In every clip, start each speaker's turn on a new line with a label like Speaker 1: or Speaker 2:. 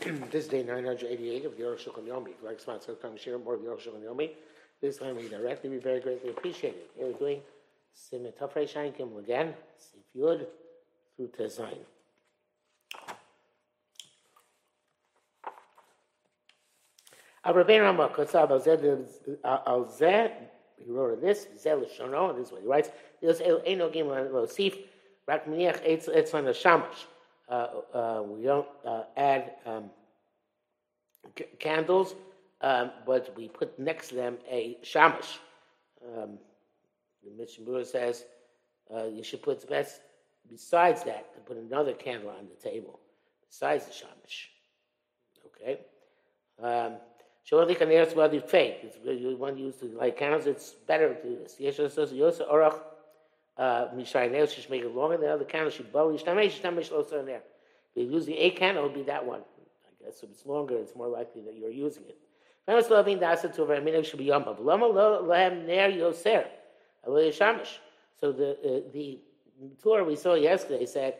Speaker 1: this day 988 of the Aruch Shulchan Yomi. Come share more of the Aruch Yomi, this time we directly, we very greatly appreciate it. Here we're doing again, Sif Yud through Tezayin. Rabbeinu Rambam al Zeh, he wrote this, Zeh this is what he writes, Shamash. Uh, uh, we don't uh, add um, c- candles, um, but we put next to them a shamash. Um, the Mishnah says you should put best besides that to put another candle on the table besides the shamash. Okay. Um, Surely can ask about the fake. It's, you want to use the light candles, it's better to do this. Yosa Orach, Mishai Nails, should make it longer than the other candle, should bow, Yishtamesh, in there. If you use the A candle, it would be that one. I guess if it's longer, it's more likely that you're using it. The should be yom lama ner yoser. So the uh, the Tur we saw yesterday said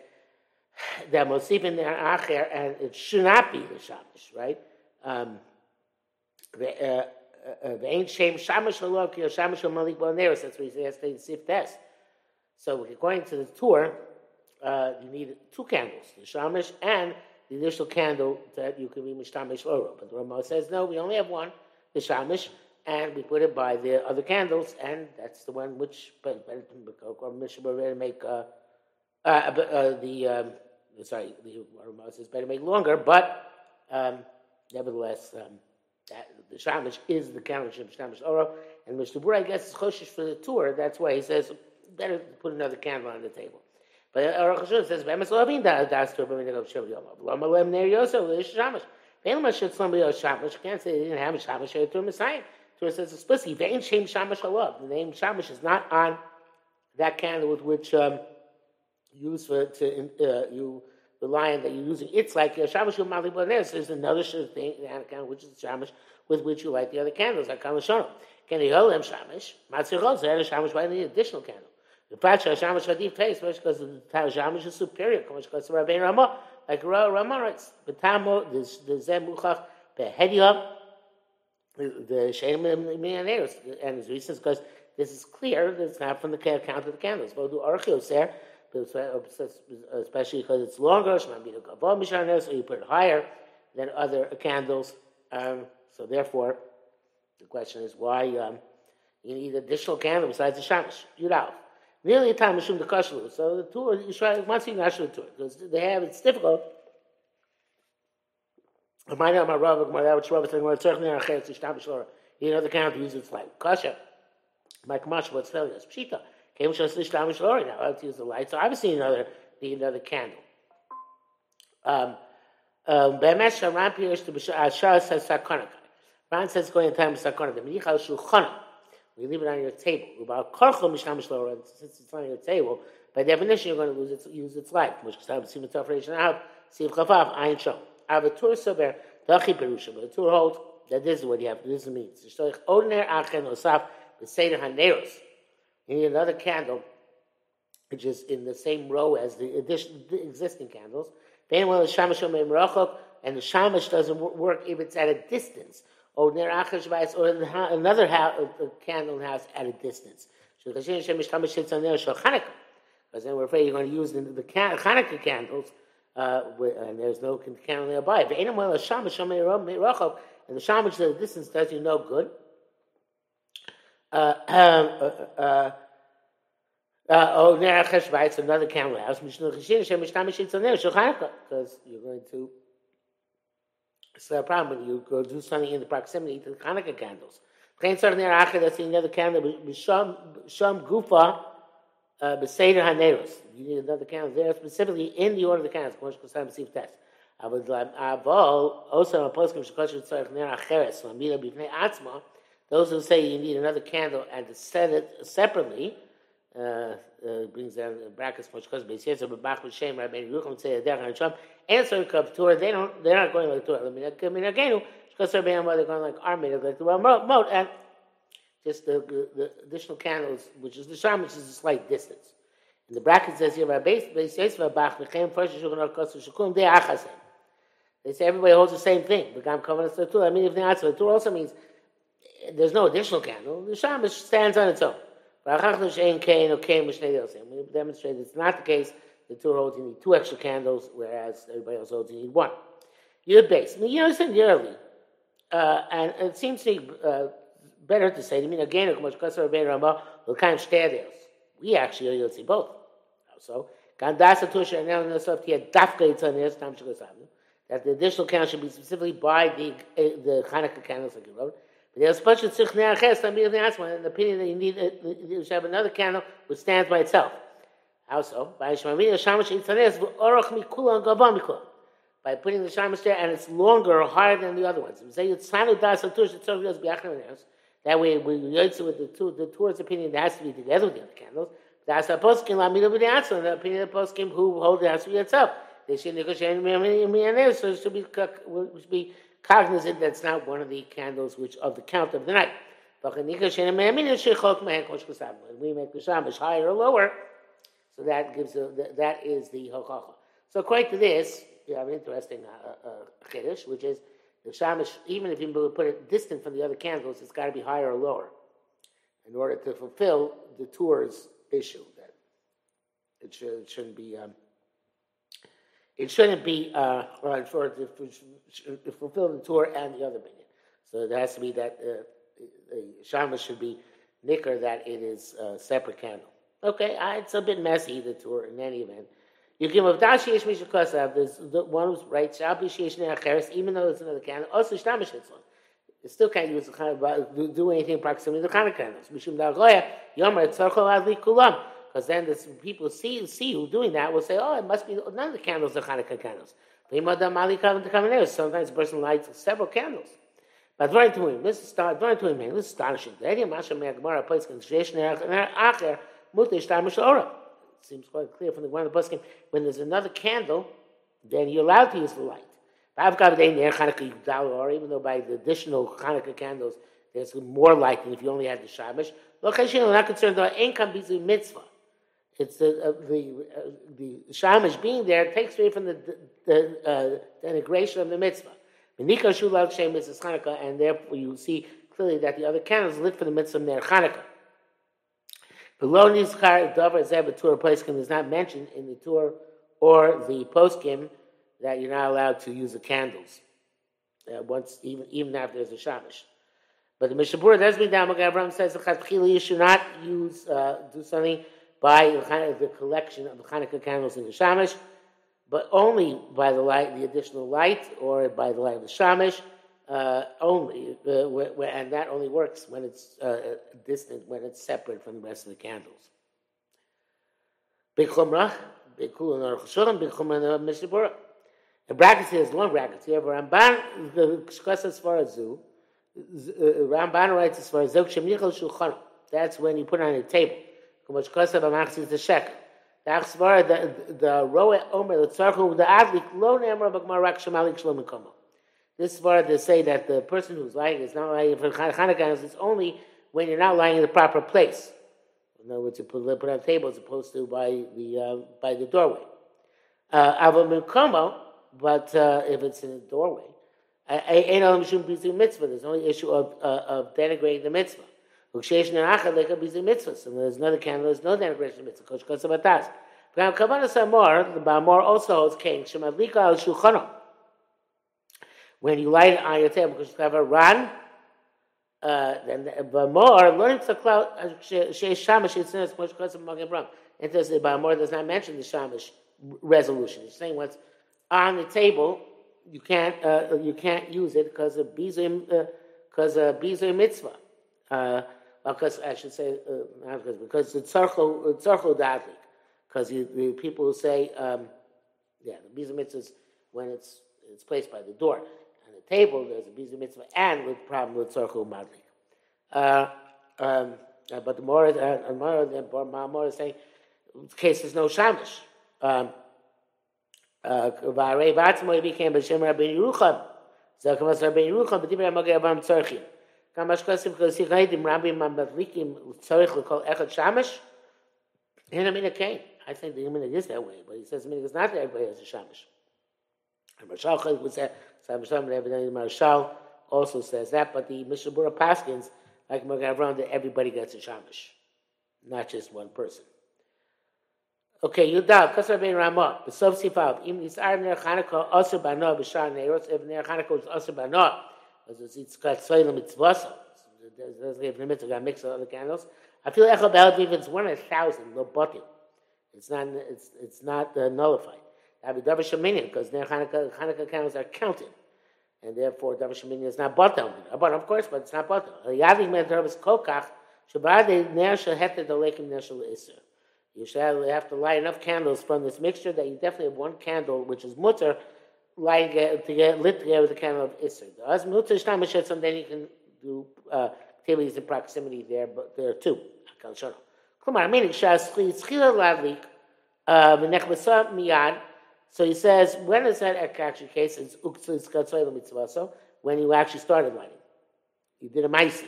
Speaker 1: that mosifin ner acher, and it should not be the right? Um, the uh, uh, ain't shame shamish ki shamish malik. That's what he said yesterday in Sif Test. So according to the Tur, uh, you need two candles, the shamish and the initial candle that you can be mishtamish oro. But the Ramah says no, we only have one, the shamish, and we put it by the other candles, and that's the one which better make uh, uh, uh, the um, sorry the Ramah says better make longer, but um, nevertheless. Um, that the shamish is the candle of shamish oro, and Mr. Bura, I guess, is choshish for the Tur. That's why he says better put another candle on the table. But Aruch Hashon says, "Be'emes loving da das to b'minag of Shem Yom." Lama lem ner yoso l'yish shamish. Ve'en ma shit slum b'yos shamish. Can't say they didn't have a shamish or to Messiah. Torah says explicitly, "Ve'en shem shamish alav." The name shamish is not on that candle with which um, you use for to uh, you rely on that you're using. It's like a shamish mali blanes. There's another thing, the candle, which is the shamish with which you light the other candles, like kalashono. Can you hold them shamish? Matzirot, they had a shamish by the additional candle. The Pacha Shamish Hadif face, because the Shamish is superior, because the Rabbein Ramah, like Ramah writes, the Tamo, the Zem Muchach, the Shem Mianeros, and his reasons because this is clear that it's not from the count of the candles. But do Archeos there, especially because it's longer, so you put it higher than other candles. Um, so therefore, the question is why um, you need additional candle besides the Shamish. Yudal. Nearly a time Mishum the Kashlu. So the Tur, you try once you national Tur because they have it's difficult. You know, the count use it's like Kasha. My Kamash, what's telling us? Pshita. Came Shas Ishtam, Shlora. Now I have to use the light. So obviously another, need another candle. Um, um, Be'emesh, Ram Pirish, to Ashar says Sakonika. Ran says going to time Sakonika. The Menichal Shulchanah. You leave it on your table. Since it's on your table, by definition, you're going to lose its, use its life. But the Tur holds that this is what you have. This means. You need another candle, which is in the same row as the addition, the existing candles. And the shamash doesn't work if it's at a distance or near Achashvais, or another house, candle house at a distance. Because then we're afraid you're going to use the, the Hanukkah candles, uh, and there's no candle nearby. And the shamash at a distance does you no good. Uh, um, uh, uh, uh, oh, near Achashvais, another candle house, because you're going to it's a problem when you go do something in the proximity to the Hanukkah candles. That's the other candle. B'sham gufa uh, b'seder haneros. You need another candle there, specifically in the order of the candles. Kmosh kosam b'siv test. Avol also a poskim shekosher tzarich ner acheres lamila b'fnei atzma. Those who say you need another candle and to set it separately. Uh, uh, brings down brackets much because b'siyasa b'bach b'shem Rabbi Yerucham say derech hansham answer Kav Torah, they don't, they're not going like Torah. I mean, again, because they're going like our minhag, like the remote, and just the, the, the, additional candles, which is the sham, which is a slight distance. And the bracket says here, "Beis Beis Yisva Bach V'Chem First Shulchan Aruch Kosu Shukum De Achasem." They say everybody holds the same thing. Begam Kavanas Latur. I mean, if the answer Latur also means there's no additional candle. The Shamash stands on its own. We demonstrate it's not the case. The Torah holds you need two extra candles, whereas everybody else holds you need one. You're base. I mean, you understand yearly. Uh, and it seems to me uh, better to say, I mean, again, we actually are Yotzi both. So, that the additional candle should be specifically by the, uh, the Hanukkah candles like you wrote. But there's such a tzich ne'aches, I'm being asked an opinion that you need, uh, should have another candle which stands by itself. How so? By and putting the Shamash there, and it's longer or higher than the other ones. That way, we yotze with the two, the towards opinion that has to be together with the other candles. That's a poskim lamida with the answer, the opinion of the poskim who hold the has to itself. They should negotiate so it should be, should be cognizant that it's not one of the candles which of the count of the night. We make the shamash higher or lower, so that gives a, that is the hokacha. So according to this, you have an interesting uh, uh, chiddush, which is the shamash. Even if you put it distant from the other candles, it's got to be higher or lower in order to fulfill the Tur's issue. That it, should, it shouldn't be. Um, it shouldn't be uh, well, for to, fulfill the Tur and the other binyan. So it has to be that uh, the shamash should be nicker that it is a separate candle. Okay, uh, it's a bit messy the Tur in any event. You can have dashi yesh misha kosav. There's the one who's right. Shabi sheyesh ne'acheres. Even though it's another candle, also shtamish one. It still can't use the of do, do anything proximity to the of candles. Mishum da'goya yomer tzarchol adli kulam. Because then the people see see who doing that will say, oh, it must be none of the candles are Hanukkah candles. Sometimes a person lights several candles. But very to him, this is very to him, this is astonishing. The idea Masha place acher mutter shtar mishora. It seems quite clear from the one of the Paskim. When there's another candle, then you're allowed to use the light. Udalora, even though by the additional Hanukkah candles, there's more light than if you only had the Shamash. We're not concerned about income mitzvah. It's the uh, the uh, the shamash being there takes away from the the, uh, integration of the mitzvah. Menika shulav shem is Chanukah, and therefore you see clearly that the other candles lit for the mitzvah ner Chanukah. Below nizkar davar zeh Torah poskim is not mentioned in the Torah or the poskim that you're not allowed to use the candles uh, once even even after there's a shamash. But the Mishabur does mean that Abraham says the you should not use uh, do something by the collection of the Hanukkah candles in the Shamish, but only by the light, the additional light, or by the light of the Shamish, uh, only, uh, where, where, and that only works when it's uh, distant, when it's separate from the rest of the candles. The brackets here is long brackets here, Ramban, the discuss as far as uh, Ramban writes as far as. That's when you put on a table. Kumash Kosev Amachs is the. The Achsvar, the the Roe Omer, the the Adlik, Lo Bagmar Rak Shemalik. This is where they say that the person who's lying is not lying for Hanukkah, it's only when you're not lying in the proper place. In other words, you put, put on a table as opposed to by the uh, by the doorway. Uh, but uh, if it's in the doorway, there's only issue of, uh, of denigrating the mitzvah. Ukshesh ne'achad leka bizi mitzvahs. And there's another candle, there's no denigration of mitzvah. Kosh kosh abatas. Now, Kavanah Samor, the Bamor also holds king. Shemadlika al shulchano. When you light on your table, because you have a uh, then the Bamor, learning to cloud, sheesh shamash, it's in kosh kosh abram. And does the Bamor does not mention the shamash resolution. He's saying what's on the table, you can't, uh, you can't use it because of bizim, because uh, of bizim mitzvah. Uh, because I should say uh, because the tzarcho tzarcho because the people who say um, yeah the biza mitzvah is when it's it's placed by the door on the table there's a biza mitzvah and with problem with tzarcho madlik. Uh, um, uh, but the more uh, more the more is saying in case there's no shamish. Um, V'arei b'atzmo became b'shem Rabbeinu Yerucham. Zakamas Rabbeinu Yerucham b'divrei Magei Avam Tzarchim. כמה שקוסים כוסי חיידים רבים המדליקים צריך לכל אחד שמש, אין המין הקין. I think the Yemina is that way, but he says the Yemina is not that way as a Shamish. And Marshal was that. So evidently Marshal also says that, but the Mishabura Paskins, like Magav that everybody gets a shamish, not just one person. Okay, Yudav, Kasar Ben Ramah, Besof Sifav, Im Nisar Ner Chanukah, Aser Banoah, B'Shar Neirot, if Ner Chanukah was Aser Banoah, as it's got Soilim Mitzvasa, doesn't give limit to got mix of other candles. I feel Echel Belt, if it's one in a thousand, no bottle. It's not, it's, it's not uh, nullified. That would be Davar Sheminian, because Ner Chanukah, Chanukah candles are counted. And therefore, Davar Sheminian is not bottle. But of course, but it's not bottle. Yadik Men Davar Kokach, Shabbat Ner Shel Heter Dolekim Ner Shel Isser. You shall have to light enough candles from this mixture that you definitely have one candle, which is mutter, light to get lit together with the candle of Isser. As mutter shtam some then you can do uh, in proximity there, but there are two. Kumar, meaning shas schila ladlik uh, v'nechbasa miyad. So he says, when is that actually case? It's uktzis katzoy mitzvaso, when you actually started lighting. You did a maisi.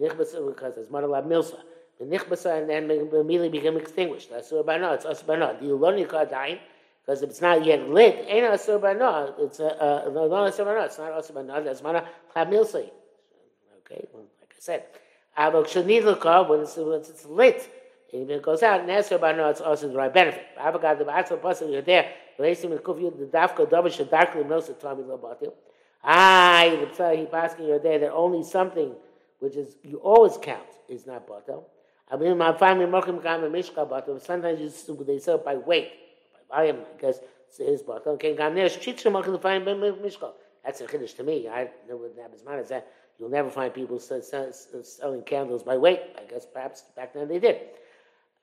Speaker 1: Nechbasa because it's mother lab milsa the nichbasa and then immediately became extinguished. Asur bana, it's bana. Do you learn your dain? Because if it's not yet lit, ain't asur bana. It's a uh, no, not asur bana. It's not asur bana. That's mana chamilsi. Okay, well, like I said, avok shenidlaka when it's when it's lit. If it goes out, Nesser Bano, it's also the right benefit. Avogad, the Batzal Pasal, you're there. Racing in Kufi, the Dafka, Darkly, knows the Tommy Lobatil. Ah, the Psa, he asking you're there that only something which is, you always count, is not Batel. I mean, my family mochim gam mishka bottle. Sometimes you, they sell by weight, by volume. I guess his bottle. Okay, gam nesh chitzer mochim find mishka. That's a chiddush to me. I know what Nab's man is that you'll never find people selling candles by weight. I guess perhaps back then they did.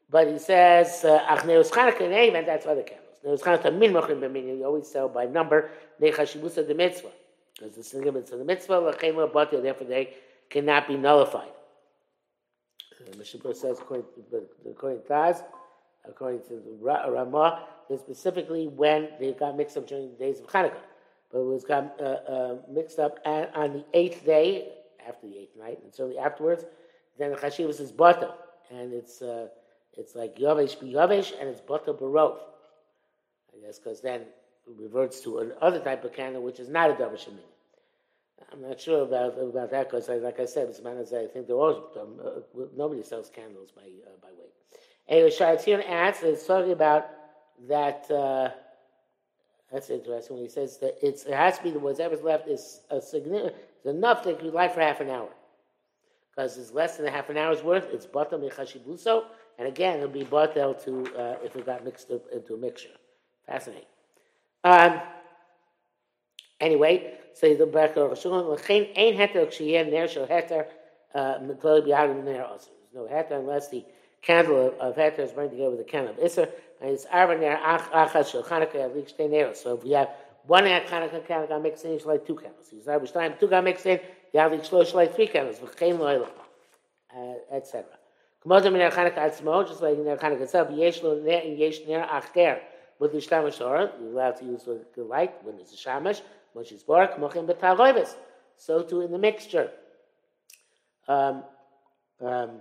Speaker 1: But he says, uh, ach neus chanukah in event, that's other candles. Neus chanukah min mochim b'min, you always sell by number, nechashibusa the mitzvah. Because the significance of the mitzvah, l'chein lo therefore they cannot be nullified. The Mishnah says, according to, according to Taz, according to the Ramah, specifically when they got mixed up during the days of Hanukkah. But it was got uh, uh, mixed up on the eighth day, after the eighth night, and certainly afterwards, then the Chashivas is Bata, and it's uh, it's like Yavesh Yavesh, and it's Bata Barov. I guess because then it reverts to another type of candle, which is not a Davar. I'm not sure about about that because, like I said, as I think there was um, uh, nobody sells candles by uh, by weight. Anyway, Sharatzion adds that it's talking about that. Uh, that's interesting when he says that it has to be the whatever's left is a significant enough that you light for half an hour because it's less than a half an hour's worth. It's batel mechashibuso, and again it'll be batel to uh, if it got mixed up into a mixture. Fascinating. Um, anyway, say the of Rishon, l'chein ein heter k'shiyeh ner shel heter mitlel b'yagim ner also. There's no heter unless the candle of, of heter is burned together with the candle of Isser, it's achas shel Chanukah at least neros. So if we have one Chanukah candle mixed in, it's like two candles. He's arva shtayim, two got mixed in, you have shlosh like three candles, v'chein lo'ilach, uh, etc. K'modem ner Chanukah atzmo, just like ner Chanukah itself, yesh lo ner and yesh ner achter, with the shtamash you're allowed to use the light when it's a shamash, Moshe's bark, mochim b'taroivis. So too in the mixture. Um, um,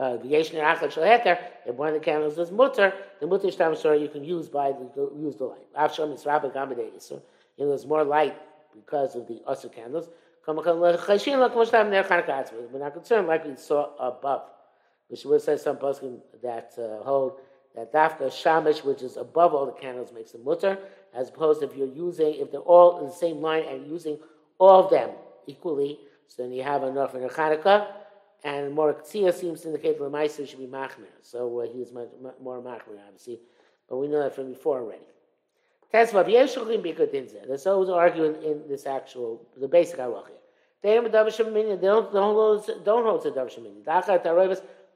Speaker 1: uh, the yeshner achad shel if one of the candles is mutter, the mutter shtam you can use by the use the light. Avsham is rabbi gamadei so you know there's more light because of the usher candles. We're not concerned like we saw above. Which will say some person that uh, hold that dafka shamish, which is above all the candles, makes the mutter, as opposed if you're using, if they're all in the same line and using all of them equally, so then you have enough in a Chanukah, and more Ktsia seems to indicate that the Lamaisa should be Machmer. So uh, he's much, more Machmer, obviously. But we know that from before already. Tesla, There's always arguing in this actual, the basic halacha. They don't, don't hold, don't hold to Dav Shemini.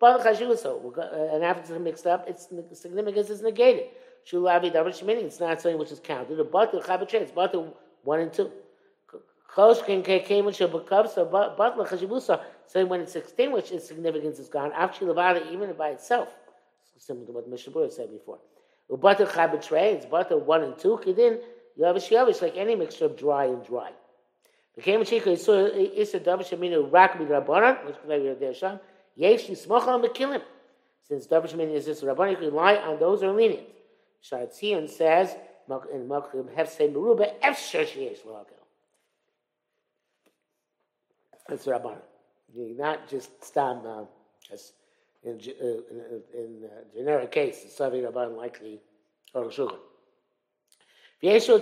Speaker 1: But and after it's mixed up, its significance is negated. Shulavi Davar Shemini, it's not something which is counted. The butter, Chabat it's butter one and two. Choshkin came with Shabakav, so when it's extinguished, its significance is gone. Levada, even by itself, similar to what Mishabura said before. Butter Chabat it's butter one and two. Kedin, Yavish Yavish, like any mixture of dry and dry. Since Davar Shemini is this Rabbanik, rely on those who are lenient. Sharatzion says in Makim Hefse Meruba Efsher Sheyesh. That's Rabban. Not just stam uh, as in, uh, in, in uh, generic case, the Savi Rabban like the Aruch Shulchan. Those who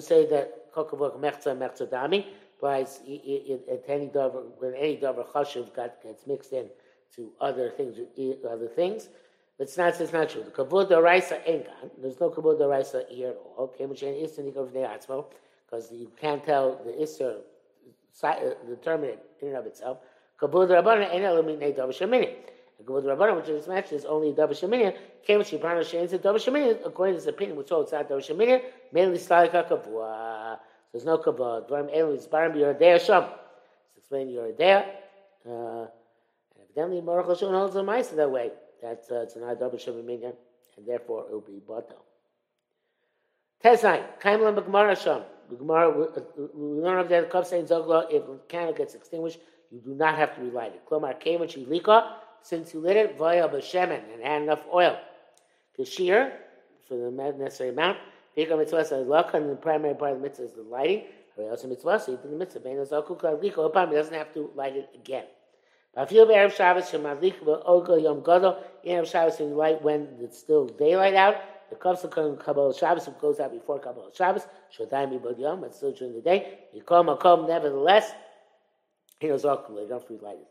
Speaker 1: say that kokavuk mechza mechza dami applies at any davar when any davar chashuv gets mixed in to other things other things. But it's not it's not true. The kavod daraisa engan. There's no kavod daraisa here at all. Okay, because you can't tell the isser uh, determine it in and of itself. Kavod rabbanan en eliminate davar shemini. The Gavod Rabbanan, which is mentioned, is only Davar Sheminian. Came with Shibrana Shein said Davar Sheminian, according to his opinion, which it's not Davar Sheminian, mainly Stalika Kavua. There's no Kavod. Dvarim Elu is Barim Yerodea Sham. It's explained Yerodea. Uh, evidently, Baruch Hashem holds the mice that way. That uh, it's not Davar Sheminian, and therefore it will be Bato. Tesai, Kaimlan B'Gemara Sham. The Gemara, we uh, learn of that cup saying Zogla, if the candle gets extinguished, you do not have to relight it. Klomar came when she lika, since you lit it via b'shemen and had enough oil. Kashir, for the necessary amount, Pika mitzvah says laka, and the primary part of the mitzvah is the lighting. Or else mitzvah, so you do the mitzvah. Ben zaku kaliko upon he doesn't have to light it again. Bafil be'erev Shabbos shemadlik v'ogo yom gadol. Erev Shabbos you light when it's still daylight out. The cups of Kabbalah Shabbos goes out before Kabbalah Shabbos. Shodai mibod yom. It's still during the day. Call makom nevertheless. He knows all don't relight it.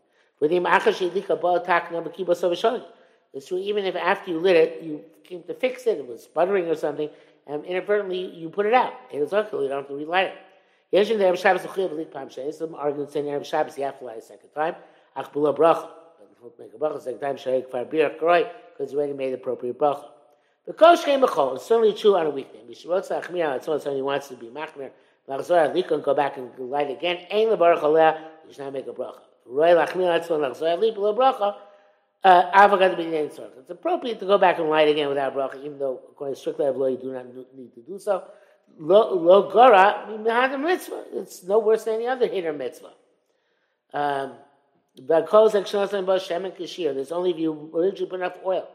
Speaker 1: It's true, even if after you lit it, you came to fix it, it was sputtering or something, and inadvertently you put it out. It is okay, you don't have to relight it. Yes, in the Erev Shabbos, some arguments saying Erev Shabbos, you have to light a second time. Ach bula bracha. Make a bracha second time, shaykh far bir because you already made the appropriate bracha. The kosh came b'chol, it's certainly true on a weekday. Mishirotza achmir, it's someone wants to be machmir, lachzor adlikon, go back and light again, ain't the baruch aleh, you should not make a bracha. Uh, Ava got to be the name Sorta. it's appropriate to go back and light again without bracha, even though according to strict law you do not need to do so. Lo gora mitzvah. It's no worse than any other hitter mitzvah. Um, the There's only if you originally put enough oil.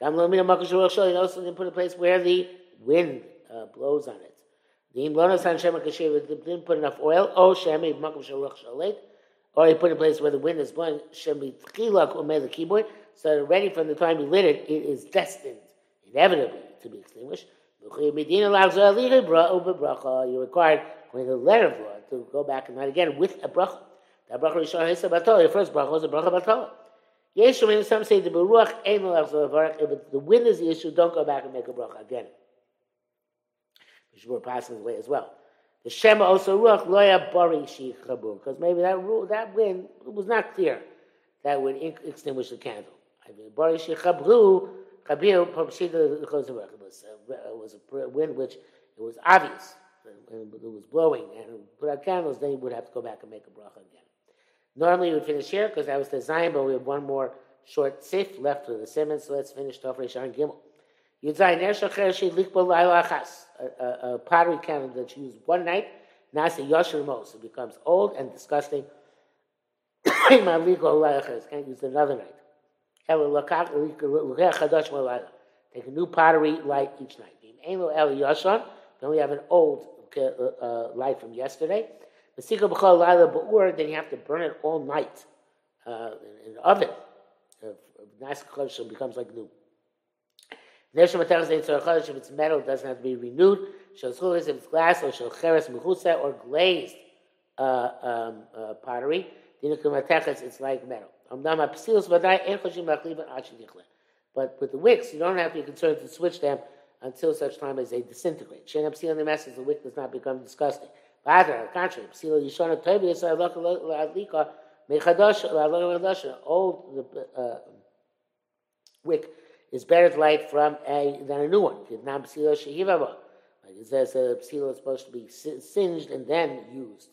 Speaker 1: You also didn't put a place where the wind uh, blows on it. The didn't put enough oil. Oh, shemi makom shaluch shalit or you put a place where the wind is blowing, the so ready from the time you lit it, it is destined, inevitably, to be extinguished. You're required, according to the letter of law, to go back and light again with a bracha. That bracha Rishon Hisa Batola, your first bracha was a bracha Batola. Yeshua, some say the Baruch ain't if the wind is the issue, don't go back and make a bracha again. Which we're passing the way as well. The Shema also ruach loya bari chabur because maybe that rule, that wind was not clear that would extinguish the candle. I mean, bari chabru chabir pamshita because it was uh, it was a wind which it was obvious and it was blowing and put out candles. Then you would have to go back and make a bracha again. Normally, we would finish here because that was the Zion, but we have one more short sif left for the Simmons. So let's finish Tofrei Sharon Gimel. Yudzayin Ersha Chershi Likbo Laila a, pottery can that's used one night, nasa yosher mos, it becomes old and disgusting. Can't use it another night. Take a new pottery light each night. You only have an old uh, uh, light from yesterday. Then you have to burn it all night uh, in the oven. Nice becomes like new. If it's metal, it doesn't have to be renewed. If it's glass or shalcheres mechusa or glazed uh, um, uh, pottery, it's like metal. But with the wicks, you don't have to be concerned to switch them until such time as they disintegrate. Shen Psil the message, the wick does not become disgusting. The contrary, Psil Yishona Tobi Yisrael Mechadash, old uh, wick is better to light from a than a new one. Like it says, a psila is supposed to be singed and then used.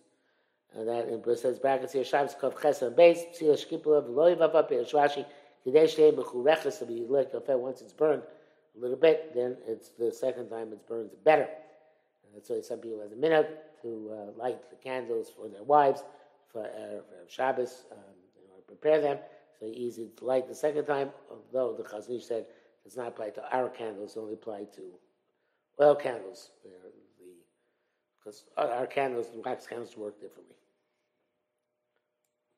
Speaker 1: And that in says brackets here, Shabbos Kov Ches and Beis, psila shkipula v'loy vava pirish Rashi, Kidei Shtei Mechureches, to be lit once it's burned a little bit, then it's the second time it burns better. And that's why some people have a minute to uh, light the candles for their wives for, uh, Shabbos, um, prepare them so easy to light the second time, although the Chazon Ish said does not apply to our candles, only apply to oil candles. Because our candles, wax candles, work differently.